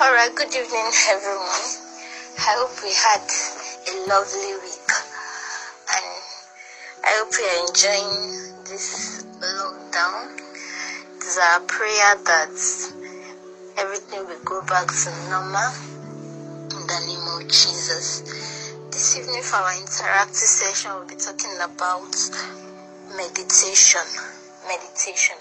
All right, good evening, everyone. I hope we had a lovely week and I hope you are enjoying this lockdown. It is our prayer that everything will go back to normal in the name of Jesus. This evening, for our interactive session, we'll be talking about meditation. Meditation.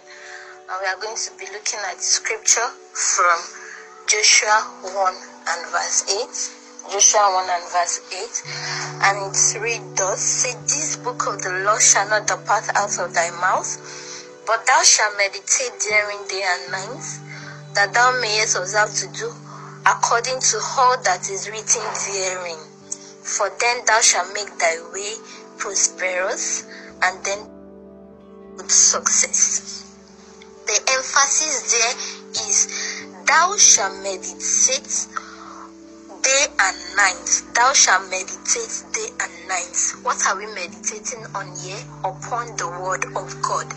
And we are going to be looking at scripture from Joshua 1 and verse 8. Joshua 1 and verse 8. And it reads thus Say, This book of the law shall not depart out of thy mouth, but thou shalt meditate therein day and night, that thou mayest observe to do according to all that is written therein. For then thou shalt make thy way prosperous, and then with success. The emphasis there is thou shalt meditate day and night. Thou shalt meditate day and night. What are we meditating on here? Upon the word of God.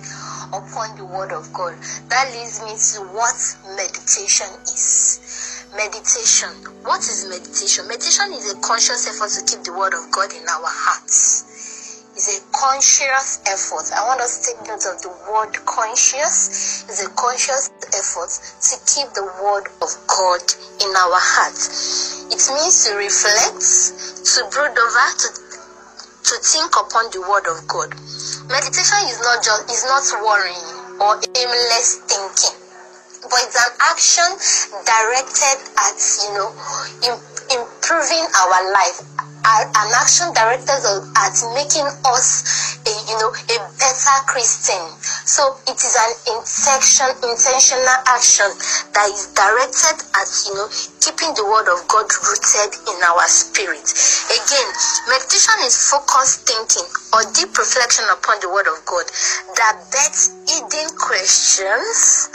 Upon the word of God. That leads me to what meditation is. Meditation. What is meditation? Meditation is a conscious effort to keep the word of God in our hearts is a conscious effort. I want us to take note of the word conscious. It's a conscious effort to keep the word of God in our heart. It means to reflect, to brood over, to to think upon the word of God. Meditation is not just is not worrying or aimless thinking, but it's an action directed at you know improving our life an action directed at making us a you know a better Christian. So it is an intention intentional action that is directed at you know keeping the word of God rooted in our spirit. Again, meditation is focused thinking or deep reflection upon the word of God that bets hidden questions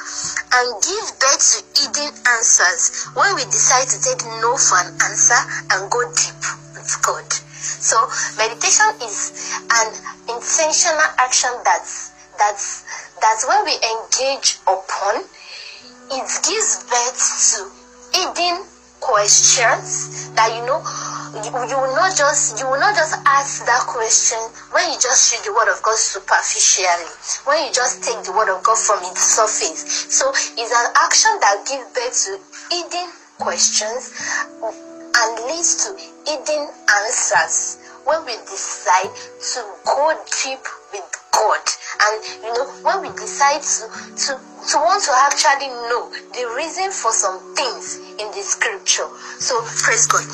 and give birth to hidden answers when we decide to take no for an answer and go deep with God. So meditation is an intentional action that's that's that's when we engage upon, it gives birth to hidden questions that you know you, you will not just you will not just ask that question when you just read the word of God superficially, when you just take the word of God from its surface. So it's an action that gives birth to hidden questions and leads to hidden answers when we decide to go deep with God. And you know, when we decide to to to want to actually know the reason for some things in the scripture. So praise God.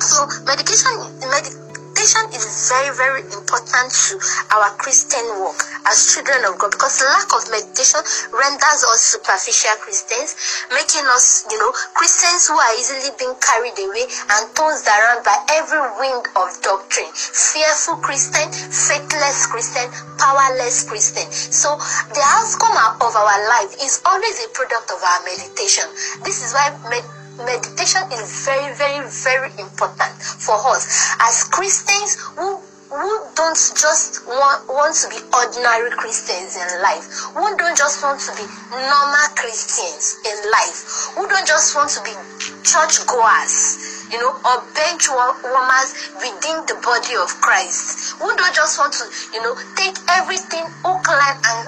So medication med- meditation is very, very important to our Christian walk as children of God because lack of meditation renders us superficial Christians, making us, you know, Christians who are easily being carried away and tossed around by every wind of doctrine. Fearful Christian, faithless Christian, powerless Christian. So the outcome of our life is always a product of our meditation. This is why med- meditation is very, very, very important for us. As Christians who who don't just want, want to be ordinary Christians in life, who don't just want to be normal Christians in life, who don't just want to be church goers, you know, or bench warmers within the body of Christ, who don't just want to, you know, take everything hook, line, and,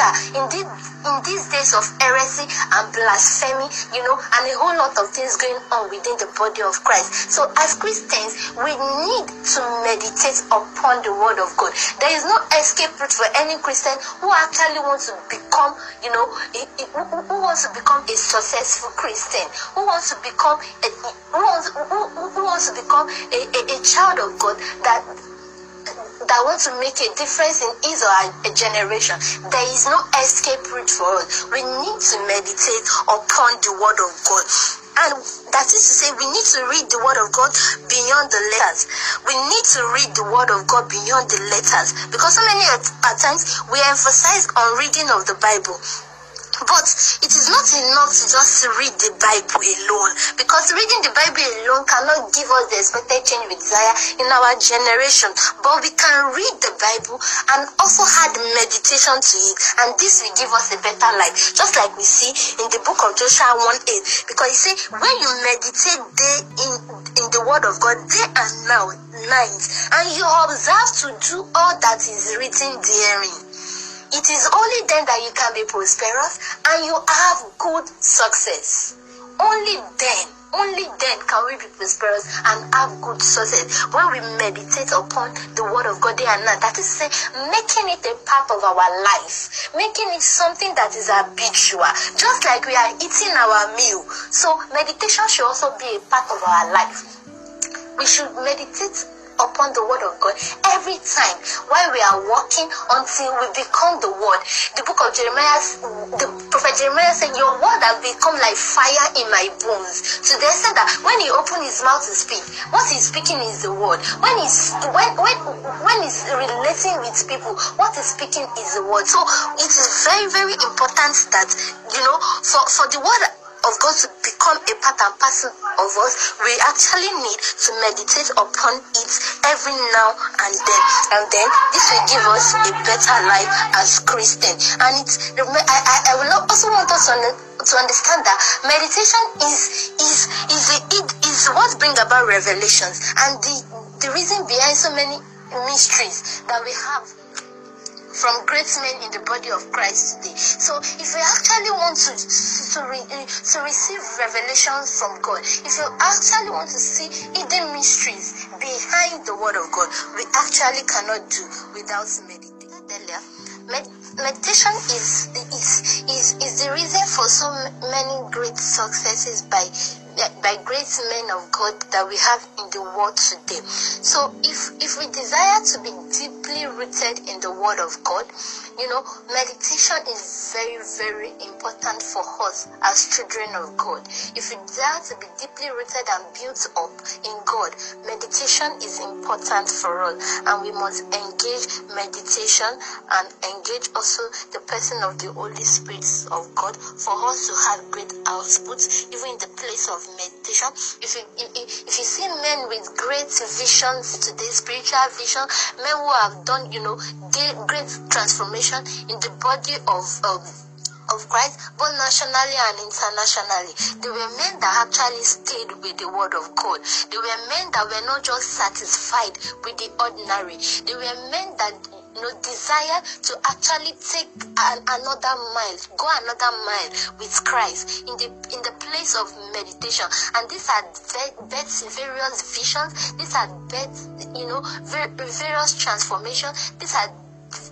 and in this in these days of heresy and blasphemy, you know, and a whole lot of things going on within the body of Christ. So, as Christians, we need to meditate upon the Word of God. There is no escape route for any Christian who actually wants to become, you know, who, wants to become a successful Christian, who wants to become a, who wants, who, who wants to become a, a, a child of God that that want to make a difference in his or a generation. There is no escape route for us. We need to meditate upon the word of God. And that is to say, we need to read the word of God beyond the letters. We need to read the word of God beyond the letters. Because so many at, at times we emphasize on reading of the Bible But it is not enough to just read the Bible alone because reading the Bible alone cannot give us the expected change we desire in our generation. But we can read the Bible and also add meditation to it, and this will give us a better life. Just like we see in the book of Joshua 1 8, because you see, when you meditate day in, in the word of God day and now night, and you observe to do all that is written therein it is only then that you can be prosperous and you have good success. Only then, only then can we be prosperous and have good success when we meditate upon the word of God day and night. That is say, making it a part of our life, making it something that is habitual, just like we are eating our meal. So meditation should also be a part of our life. We should meditate upon the word of God every time while we are walking until we become the word. The book of Jeremiah, the prophet Jeremiah said, Your word has become like fire in my bones. So they said that when he opened his mouth to speak, what he's speaking is the word. When he's when when when he's relating with people, what he's speaking is the word. So it is very, very important that you know for, for the word of God to become a part and parcel of us, we actually need to meditate upon it every now and then. And then this will give us a better life as Christian. And it's I, I, I will also want us to, to understand that meditation is is is it is what brings about revelations and the the reason behind so many mysteries that we have from great men in the body of Christ today. So if we actually want to to, re, eh, to receive revelations from God, if you actually want to see hidden mysteries behind the word of God, we actually cannot do without meditating. Med- meditation is, is is is the reason for so many great successes by by great men of God that we have in the world today. So if if we desire to be deeply rooted in the word of God, you know, meditation is very, very important for us as children of God. If we desire to be deeply rooted and built up in God, meditation is important for us and we must engage meditation and engage also the person of the Holy Spirit of God for us to have great outputs even in the place of meditation. If you, if you see men with great visions today, spiritual vision, men who have done, you know, great transformation in the body of um, of Christ, both nationally and internationally. They were men that actually stayed with the word of God. They were men that were not just satisfied with the ordinary. They were men that you know, desire to actually take an, another mile, go another mile with Christ in the in the place of meditation. And these are bets various visions. These are bets, you know, various transformations. These are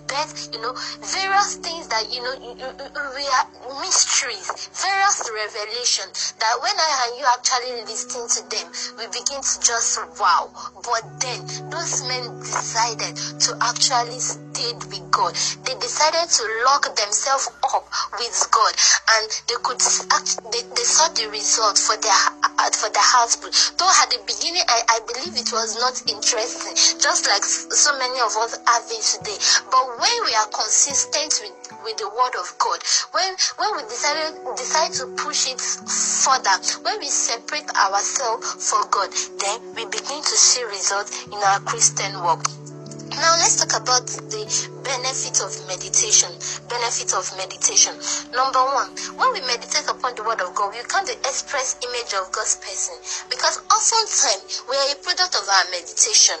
birth, you know, various things that, you know, we are mysteries, various revelations that when I and you actually listen to them, we begin to just wow. But then those men decided to actually stay with God. They decided to lock themselves up with God and they could act, they, they saw the result for their uh, for the output. Though at the beginning I, I believe it was not interesting, just like so many of us have today. But when we are consistent with, with the word of God, when when we decided decide to push it further, when we separate ourselves for God, then we begin to see results in our Christian walk. Now let's talk about the benefit of meditation. Benefit of meditation. Number one, when we meditate upon the word of God, we become the express image of God's person. Because oftentimes we are a product of our meditation.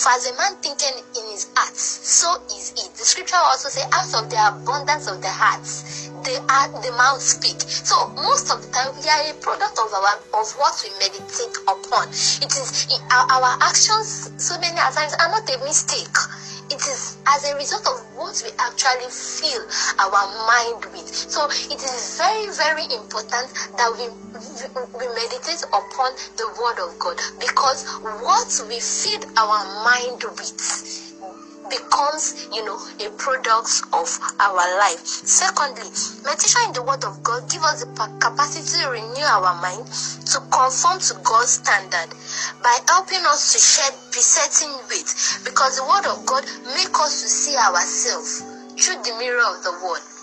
For as a man thinking in his heart, so is it. The scripture also says, out of the abundance of the hearts, the heart, the mouth speak. So most of the time we are a product of our of what we meditate upon. It is our, our actions so many times are not a mistake. It is as a result of what we actually fill our mind with. So it is very, very important that we we meditate upon the word of God because what we feed our mind with becomes, you know, a product of our life. Secondly, meditation in the Word of God give us the capacity to renew our mind to conform to God's standard by helping us to shed besetting weight because the Word of God make us to see ourselves through the mirror of the Word.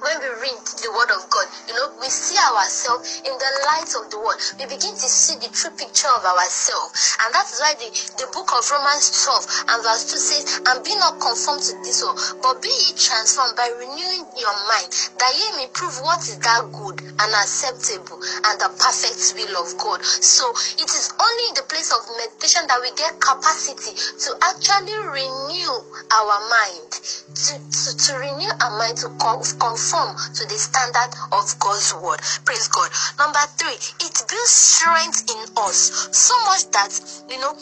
When we read the word of God, you know, we see ourselves in the light of the word. We begin to see the true picture of ourselves. And that is why the, the book of Romans 12 and verse 2 says, And be not conformed to this world, but be ye transformed by renewing your mind, that ye may prove what is that good and acceptable and the perfect will of God. So it is only in the place of meditation that we get capacity to actually renew our mind, to, to, to renew our mind to conform to the standard of God's word. Praise God. Number three, it builds strength in us so much that you know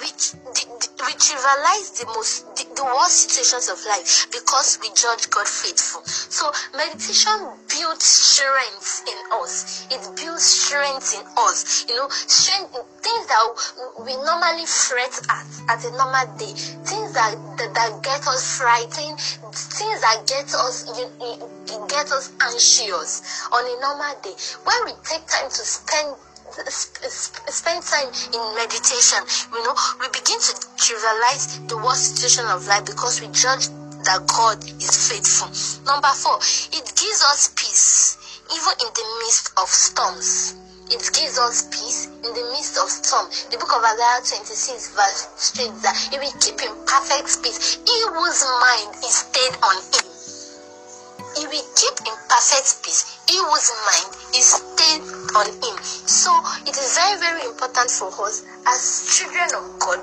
which we trivialize the most the, the worst situations of life because we judge God faithful. So meditation builds strength in us. It builds strength in us. You know, strength things that we normally fret at at a normal day, things that that, that get us frightened, things that get us you, you, get us anxious on a normal day. When we take time to spend spend time in meditation, you know, we begin to trivialize the worst situation of life because we judge that God is faithful. Number four, it gives us peace even in the midst of storms. It gives us peace in the midst of storm. The book of Isaiah 26 verse states that if will keep in perfect peace, he whose mind is stayed on him. If we keep in perfect peace, he whose mind is stayed on him. So it is very, very important for us as children of God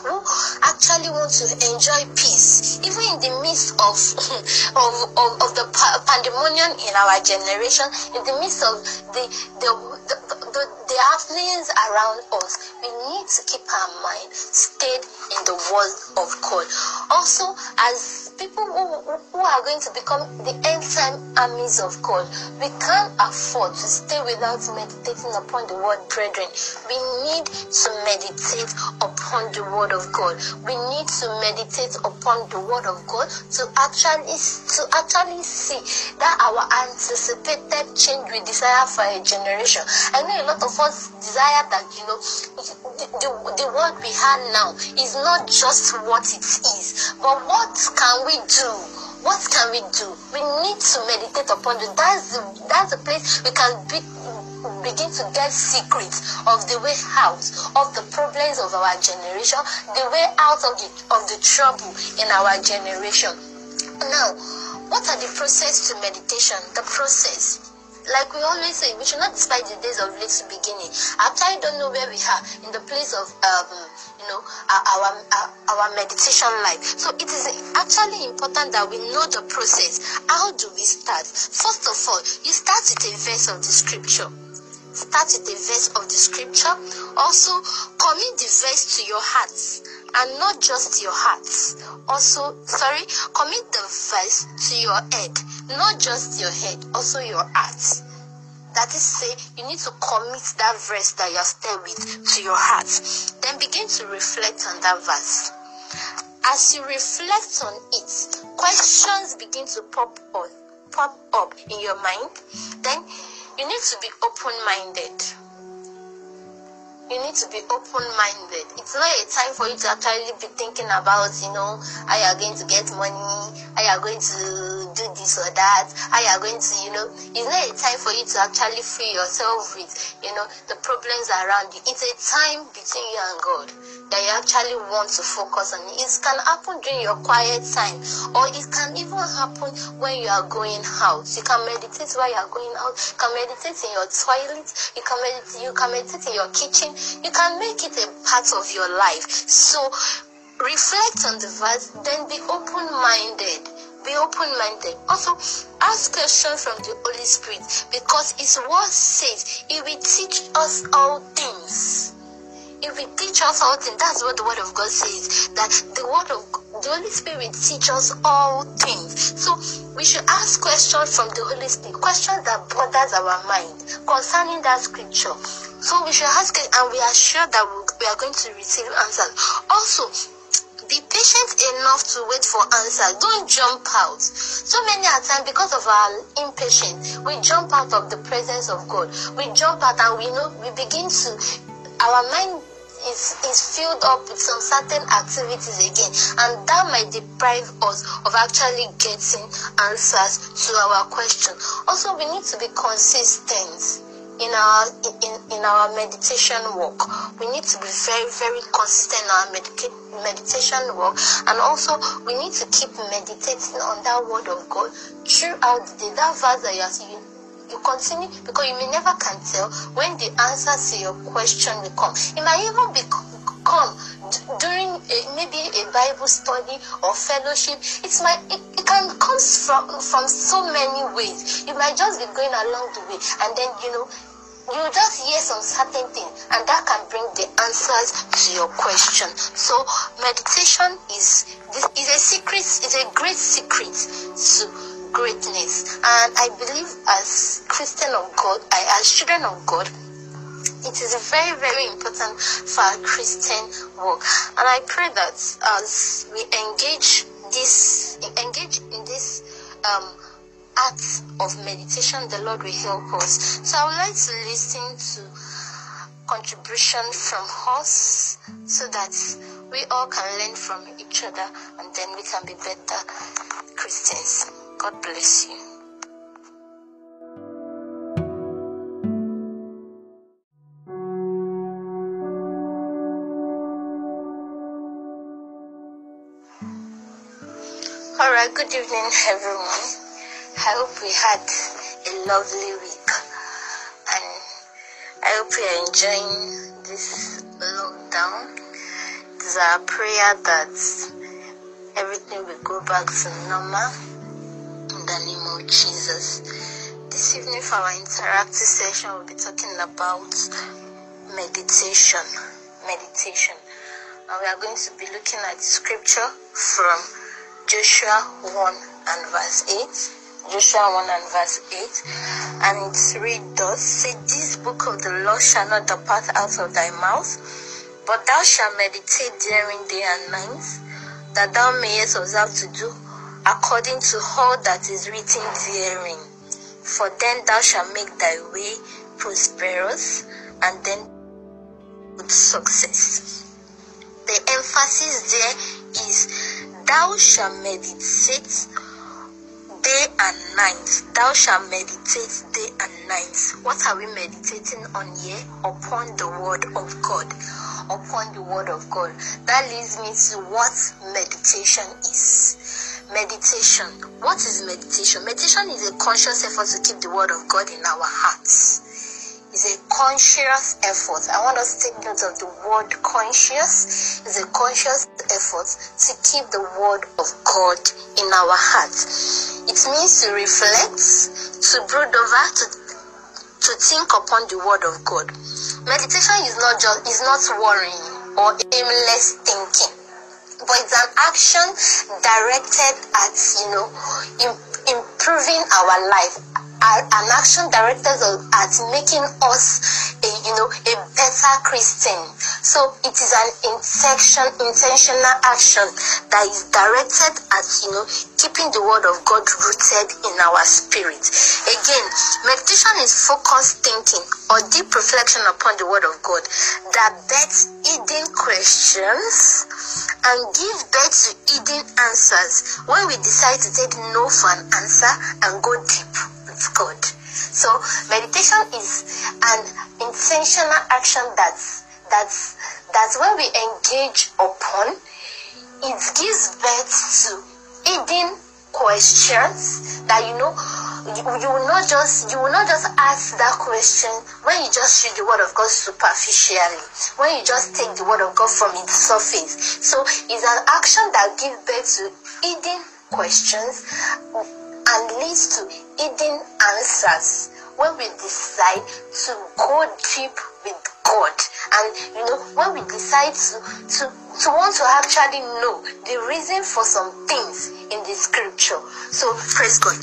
who actually want to enjoy peace, even in the midst of of, of, of the pandemonium in our generation, in the midst of the the, the, the, the happenings around us, we need to keep our mind stayed in the word of God. Also, as people who, who are going to become the end time armies of God, we can't afford to stay without meditating upon the word, brethren. We need to meditate upon the word of God. We need to meditate upon the word of God to actually to actually see that our anticipated change we desire for a generation. I know a lot of us desire that you know the, the, the world we have now is not just what it is, but what can we we do? What can we do? We need to meditate upon it. That's the, that's the place we can be, begin to get secrets of the way out of the problems of our generation, the way out of the of the trouble in our generation. Now, what are the process to meditation? The process like we always say, we should not despise the days of little beginning. After I don't know where we are in the place of um, you know our, our our meditation life. So it is actually important that we know the process. How do we start? First of all, you start with a verse of the scripture. Start with a verse of the scripture. Also, commit the verse to your hearts and not just your heart. Also, sorry, commit the verse to your head, not just your head, also your heart. That is say, you need to commit that verse that you're staying with to your heart. Then begin to reflect on that verse. As you reflect on it, questions begin to pop up, pop up in your mind. Then you need to be open-minded you need to be open-minded. It's not a time for you to actually be thinking about, you know, how you are going to get money, how you are going to this or that, how you are going to, you know, it's not a time for you to actually fill yourself with, you know, the problems around you. It's a time between you and God that you actually want to focus on. It can happen during your quiet time, or it can even happen when you are going out. You can meditate while you are going out. You can meditate in your toilet. You can meditate. You can meditate in your kitchen you can make it a part of your life. So reflect on the verse, then be open minded. Be open minded. Also, ask questions from the Holy Spirit because His word says He will teach us all things. If we teach us all things, that's what the word of God says. That the word of the Holy Spirit teach us all things. So we should ask questions from the Holy Spirit, questions that bothers our mind concerning that scripture. So we should ask it, and we are sure that we are going to receive answers. Also, be patient enough to wait for answers. Don't jump out. So many a time, because of our impatience, we jump out of the presence of God. We jump out and we know we begin to, our mind is, is filled up with some certain activities again, and that might deprive us of actually getting answers to our question. Also, we need to be consistent in our in, in our meditation work. We need to be very very consistent in our meditation work. And also we need to keep meditating on that word of god throughout the day. That verse that you are you, you continue because you may never can tell when the answer to your question will come. It might even be come during a, maybe a bible study or fellowship. It might it, it can come from from so many ways. You might just be going along the way and then you know you just hear some certain thing and that can bring the answers to your question. So meditation is is a secret is a great secret to greatness. And i believe as christian of god as children of god it is very very important for our christian work. And i pray that as we engage this engage in this um, acts of meditation, the Lord will help us. So I would like to listen to contribution from us so that we all can learn from each other and then we can be better Christians. God bless you. All right, good evening, everyone. I hope we had a lovely week and I hope you are enjoying this lockdown. It is our prayer that everything will go back to normal in the name of Jesus. This evening for our interactive session we'll be talking about meditation. Meditation. And we are going to be looking at scripture from Joshua 1 and verse 8 Joshua 1 and verse 8. And it reads thus Say, This book of the law shall not depart out of thy mouth, but thou shalt meditate therein day and night, that thou mayest observe to do according to all that is written therein. For then thou shalt make thy way prosperous, and then with success. The emphasis there is thou shalt meditate day and night. Thou shalt meditate day and night. What are we meditating on here? Upon the word of God. Upon the word of God. That leads me to what meditation is. Meditation. What is meditation? Meditation is a conscious effort to keep the word of God in our hearts is a conscious effort. I want us to take note of the word conscious. It's a conscious effort to keep the word of God in our hearts. It means to reflect, to brood over, to, to think upon the word of God. Meditation is not just is not worrying or aimless thinking, but it's an action directed at you know improving our life an action directed at making us a you know a better Christian. So it is an intention intentional action that is directed at you know keeping the word of God rooted in our spirit. Again, meditation is focused thinking or deep reflection upon the word of God that bets hidden questions and give birth to hidden answers when we decide to take no for an answer and go deep with God. So meditation is an intentional action that's that's that's when we engage upon it gives birth to hidden questions that you know you, you will not just you will not just ask that question when you just read the word of God superficially when you just take the word of God from its surface so it's an action that gives birth to hidden questions and leads to hidden answers when we decide to go deep with God. And you know when we decide to to to want to actually know the reason for some things in the scripture. So praise God.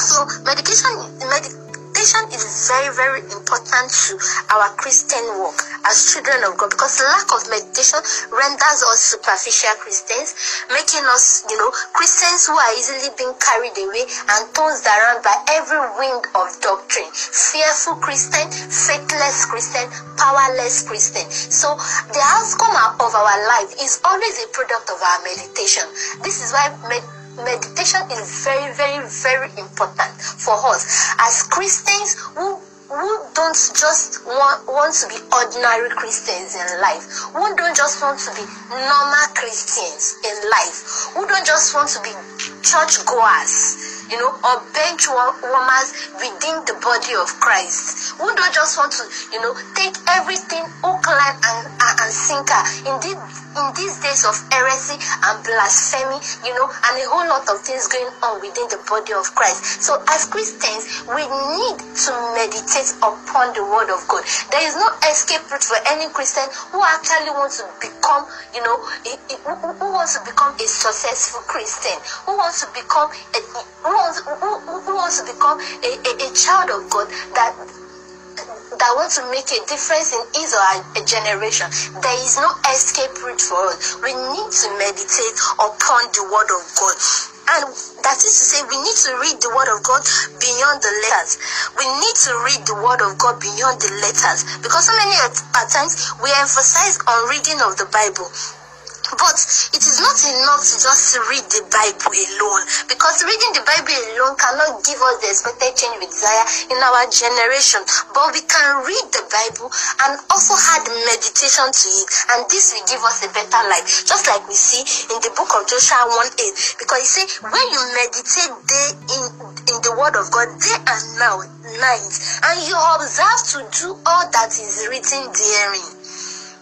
So medication med- meditation is very, very important to our Christian walk as children of God because lack of meditation renders us superficial Christians, making us, you know, Christians who are easily being carried away and tossed around by every wind of doctrine. Fearful Christian, faithless Christian, powerless Christian. So the outcome of our life is always a product of our meditation. This is why med- meditation is very, very, very important for us. As Christians who who don't just want, want to be ordinary Christians in life, who don't just want to be normal Christians in life, who don't just want to be church goers, you know, or bench warmers within the body of Christ, who don't just want to, you know, take everything hook, line, and, and, and sinker. Indeed, in these days of heresy and blasphemy, you know, and a whole lot of things going on within the body of Christ. So, as Christians, we need to meditate upon the Word of God. There is no escape route for any Christian who actually wants to become, you know, who wants to become a successful Christian, who wants to become a, who wants, who, who wants to become a, a, a child of God that that want to make a difference in his or a generation. There is no escape route for us. We need to meditate upon the word of God. And that is to say, we need to read the word of God beyond the letters. We need to read the word of God beyond the letters. Because so many at, at times we emphasize on reading of the Bible. But it is not enough to just read the Bible alone because reading the Bible alone cannot give us the expected change we desire in our generation. But we can read the Bible and also add meditation to it, and this will give us a better life. Just like we see in the book of Joshua 1 8, because you see, when you meditate day in, in the word of God day and now, night, and you observe to do all that is written therein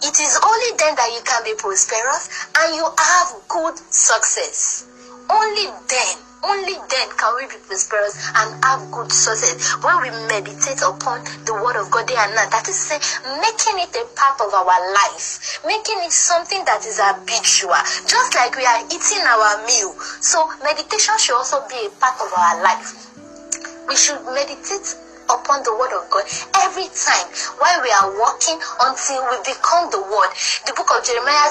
it is only then that you can be prosperous and you have good success. Only then, only then can we be prosperous and have good success when we meditate upon the word of God day and night. That is say, making it a part of our life, making it something that is habitual, just like we are eating our meal. So meditation should also be a part of our life. We should meditate upon the word of God every time while we are walking until we become the word. The book of Jeremiah,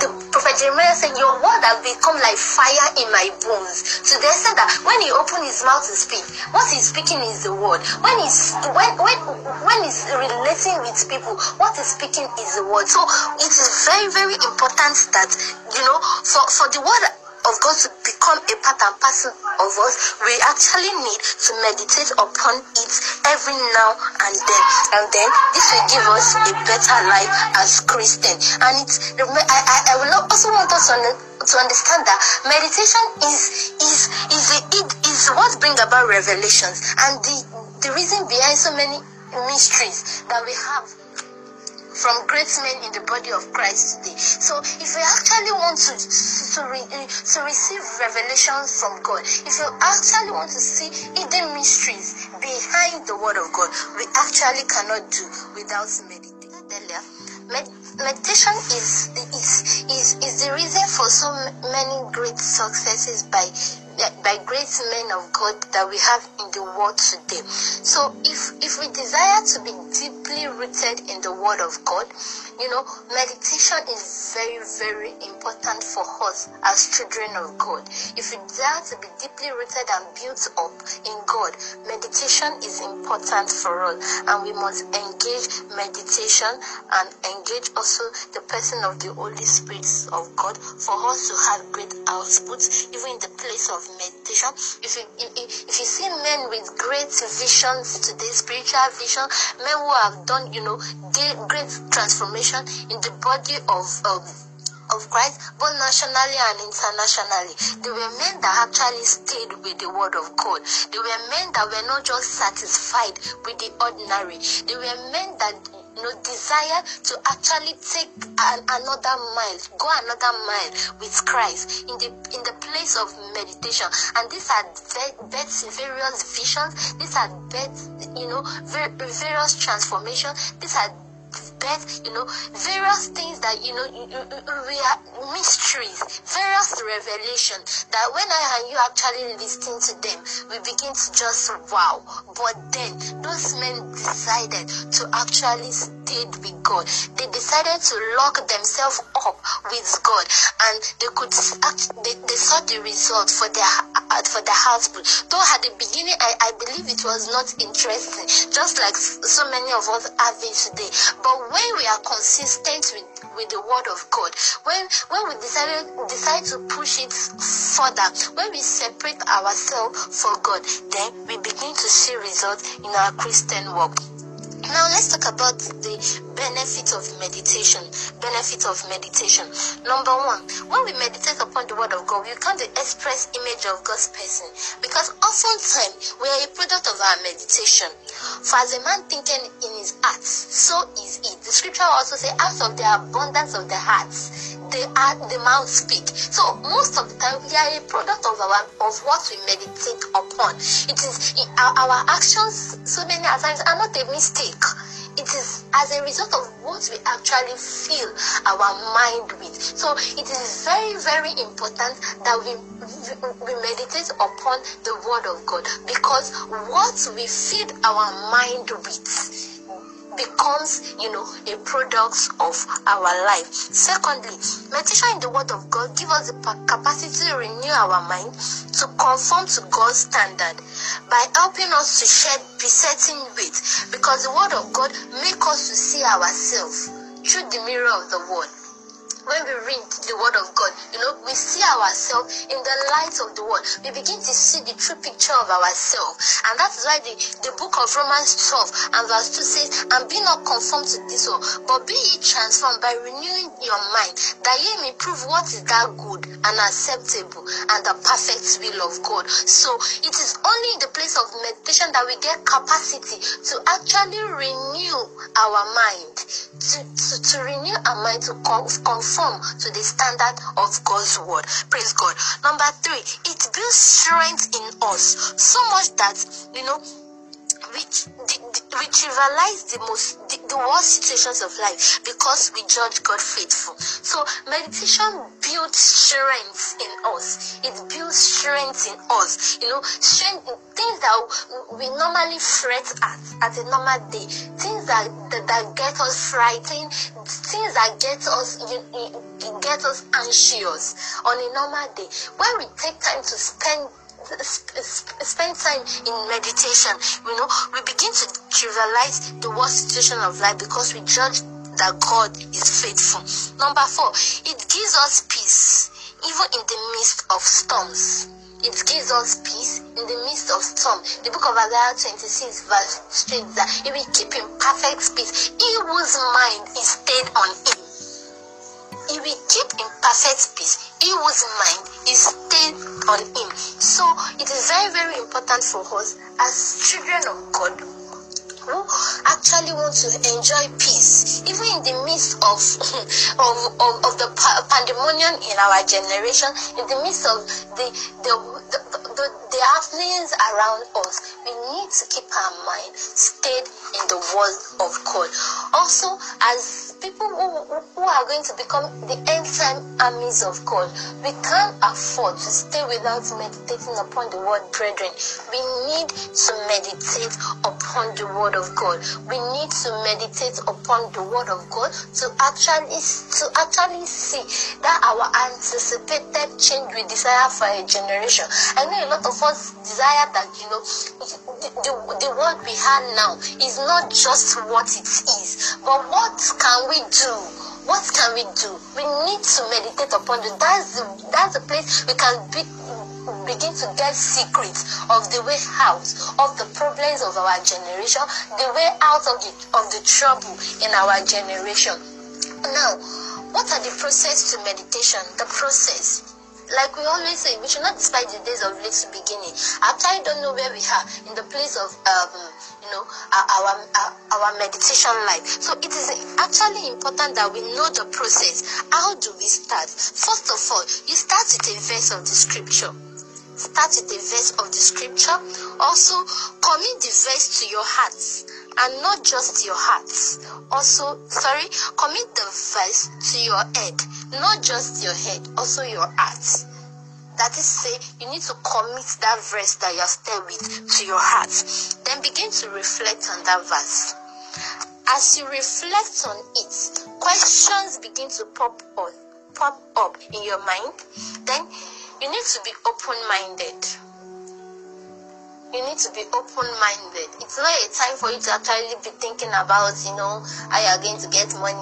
the prophet Jeremiah said, Your word has become like fire in my bones. So they said that when he opened his mouth to speak, what he's speaking is the word. When he's when when when he's relating with people, what he's speaking is the word. So it is very, very important that you know for, for the word of God to become a part and parcel of us, we actually need to meditate upon it every now and then. And then this will give us a better life as Christian. And it's I, I, I will also want us to to understand that meditation is is is it is what brings about revelations and the the reason behind so many mysteries that we have from great men in the body of Christ today. So if we actually want to to, re, eh, to receive revelations from God, if you actually want to see hidden mysteries behind the word of God, we actually cannot do without meditating. Earlier, med- meditation is, is is is the reason for so many great successes by by great men of God that we have in the world today. So if if we desire to be deeply rooted in the word of God, you know, meditation is very, very important for us as children of God. If we desire to be deeply rooted and built up in God, meditation is important for us and we must engage meditation and engage also the person of the Holy Spirit of God for us to have great outputs even in the place of meditation. If you if, if you see men with great visions today, spiritual vision, men who have done you know great transformation in the body of um, of Christ, both nationally and internationally. They were men that actually stayed with the word of God. They were men that were not just satisfied with the ordinary. They were men that you know, desire to actually take an, another mile, go another mile with Christ in the in the place of meditation. And these are bets various visions. These are you know, various transformations. These are birth, you know, various things that, you know, we are mysteries, various revelation that when I and you actually listen to them, we begin to just wow. But then those men decided to actually stay with God. They decided to lock themselves up with God and they could act, they, they saw the result for their uh, for the husband. Though at the beginning I, I believe it was not interesting, just like so many of us have it today. But when we are consistent with, with the word of God, when when we decided decide to push it further, when we separate ourselves for God, then we begin to see results in our Christian walk. Now let's talk about the benefit of meditation. Benefit of meditation. Number one, when we meditate upon the word of God, we become the express image of God's person. Because oftentimes we are a product of our meditation. For as a man thinking in his heart, so is it. The scripture also says, out of the abundance of the hearts, the heart, the mouth speak. So most of the time we are a product of our of what we meditate upon. It is our, our actions so many times are not a mistake it is as a result of what we actually fill our mind with. So it is very, very important that we, we meditate upon the word of God because what we feed our mind with becomes, you know, a product of our life. Secondly, meditation in the Word of God give us the capacity to renew our mind to conform to God's standard by helping us to shed besetting weight because the Word of God make us to see ourselves through the mirror of the Word when we read the word of God, you know, we see ourselves in the light of the word. We begin to see the true picture of ourselves. And that is why the, the book of Romans 12 and verse 2 says, And be not conformed to this world, but be ye transformed by renewing your mind, that ye may prove what is that good and acceptable and the perfect will of God. So it is only in the place of meditation that we get capacity to actually renew our mind, to, to, to renew our mind to conform conform to the standard of God's word. Praise God. Number three, it builds strength in us so much that you know which we trivialize the most the, the worst situations of life because we judge God faithful. So meditation builds strength in us. It builds strength in us. You know, strength things that we normally fret at at a normal day, things that that, that get us frightened, things that get us you, you, get us anxious on a normal day. When we take time to spend spend time in meditation, you know, we begin to trivialize the worst situation of life because we judge that God is faithful. Number four, it gives us peace even in the midst of storms. It gives us peace in the midst of storm. The book of Isaiah 26 verse 3 that he will keep in perfect peace. He whose mind is stayed on him. He will keep in perfect peace. He whose mind is stayed on him. So it is very, very important for us as children of God who actually want to enjoy peace, even in the midst of of, of, of the pandemonium in our generation, in the midst of the the, the, the, the happenings around us, we need to keep our mind stayed in the word of God. Also, as people who, who are going to become the end time armies of God, we can't afford to stay without meditating upon the word, brethren. We need to meditate upon the word of God. We need to meditate upon the word of God to actually to actually see that our anticipated change we desire for a generation. I know a lot of us desire that you know the, the, the world we have now is not just what it is, but what can we do? What can we do? We need to meditate upon it. That's the, that's the place we can be, begin to get secrets of the way out of the problems of our generation, the way out of the of the trouble in our generation. Now, what are the process to meditation? The process like we always say, we should not despise the days of little beginning. I don't know where we are in the place of um, you know our, our our meditation life. So it is actually important that we know the process. How do we start? First of all, you start with a verse of the scripture. Start with a verse of the scripture. Also, commit the verse to your heart and not just your heart. Also, sorry, commit the verse to your head, not just your head, also your heart. That is say, you need to commit that verse that you're still with to your heart. Then begin to reflect on that verse. As you reflect on it, questions begin to pop up, pop up in your mind. Then you need to be open-minded you need to be open-minded. It's not a time for you to actually be thinking about, you know, how you are going to get money,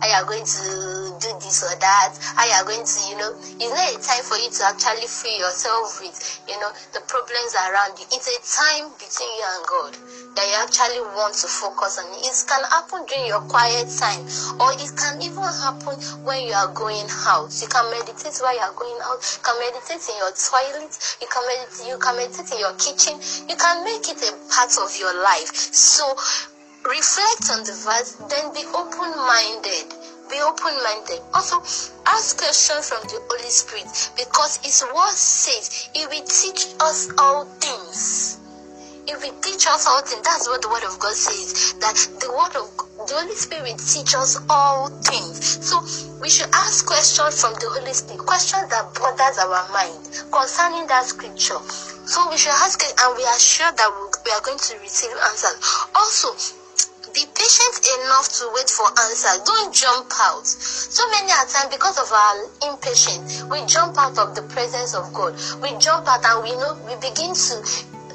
how you are going to this or that, how you are going to, you know, it's not a time for you to actually free yourself with, you know, the problems around you. It's a time between you and God that you actually want to focus on. It can happen during your quiet time, or it can even happen when you are going out. You can meditate while you are going out. You can meditate in your toilet. You can meditate. You can meditate in your kitchen you can make it a part of your life. So reflect on the verse, then be open minded. Be open minded. Also, ask questions from the Holy Spirit because His word says He will teach us all things. He will teach us all things. That's what the word of God says. That the word of the Holy Spirit teach us all things. So we should ask questions from the Holy Spirit, questions that bothers our mind concerning that scripture. So we should ask it, and we are sure that we are going to receive answers. Also, be patient enough to wait for answers. Don't jump out. So many a time, because of our impatience, we jump out of the presence of God. We jump out and we know we begin to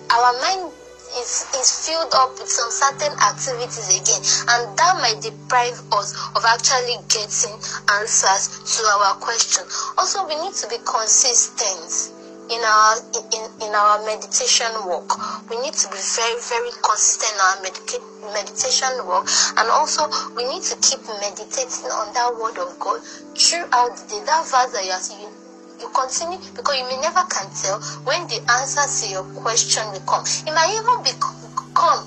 our mind is, is filled up with some certain activities again, and that might deprive us of actually getting answers to our question. Also, we need to be consistent in our in, in our meditation work. We need to be very very consistent in our medica- meditation work. And also we need to keep meditating on that word of god throughout the day. That verse that you are you, continue because you may never can tell when the answer to your question will come. It might even be come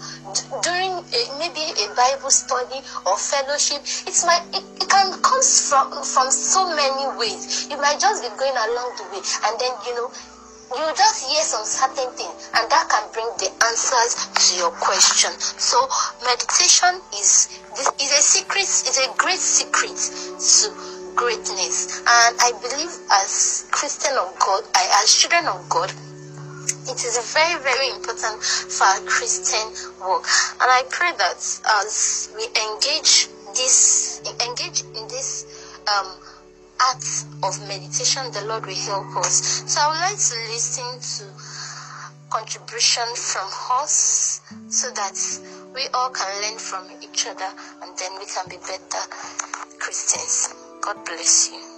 during a, maybe a bible study or fellowship it might it, it can come from from so many ways. You might just be going along the way and then you know you just hear some certain thing and that can bring the answers to your question. So meditation is is a secret is a great secret to greatness. And i believe as christian of god I, as children of god it is very very important for our christian work and i pray that as we engage this engage in this um acts of meditation, the Lord will help us. So I would like to listen to contribution from us so that we all can learn from each other and then we can be better Christians. God bless you.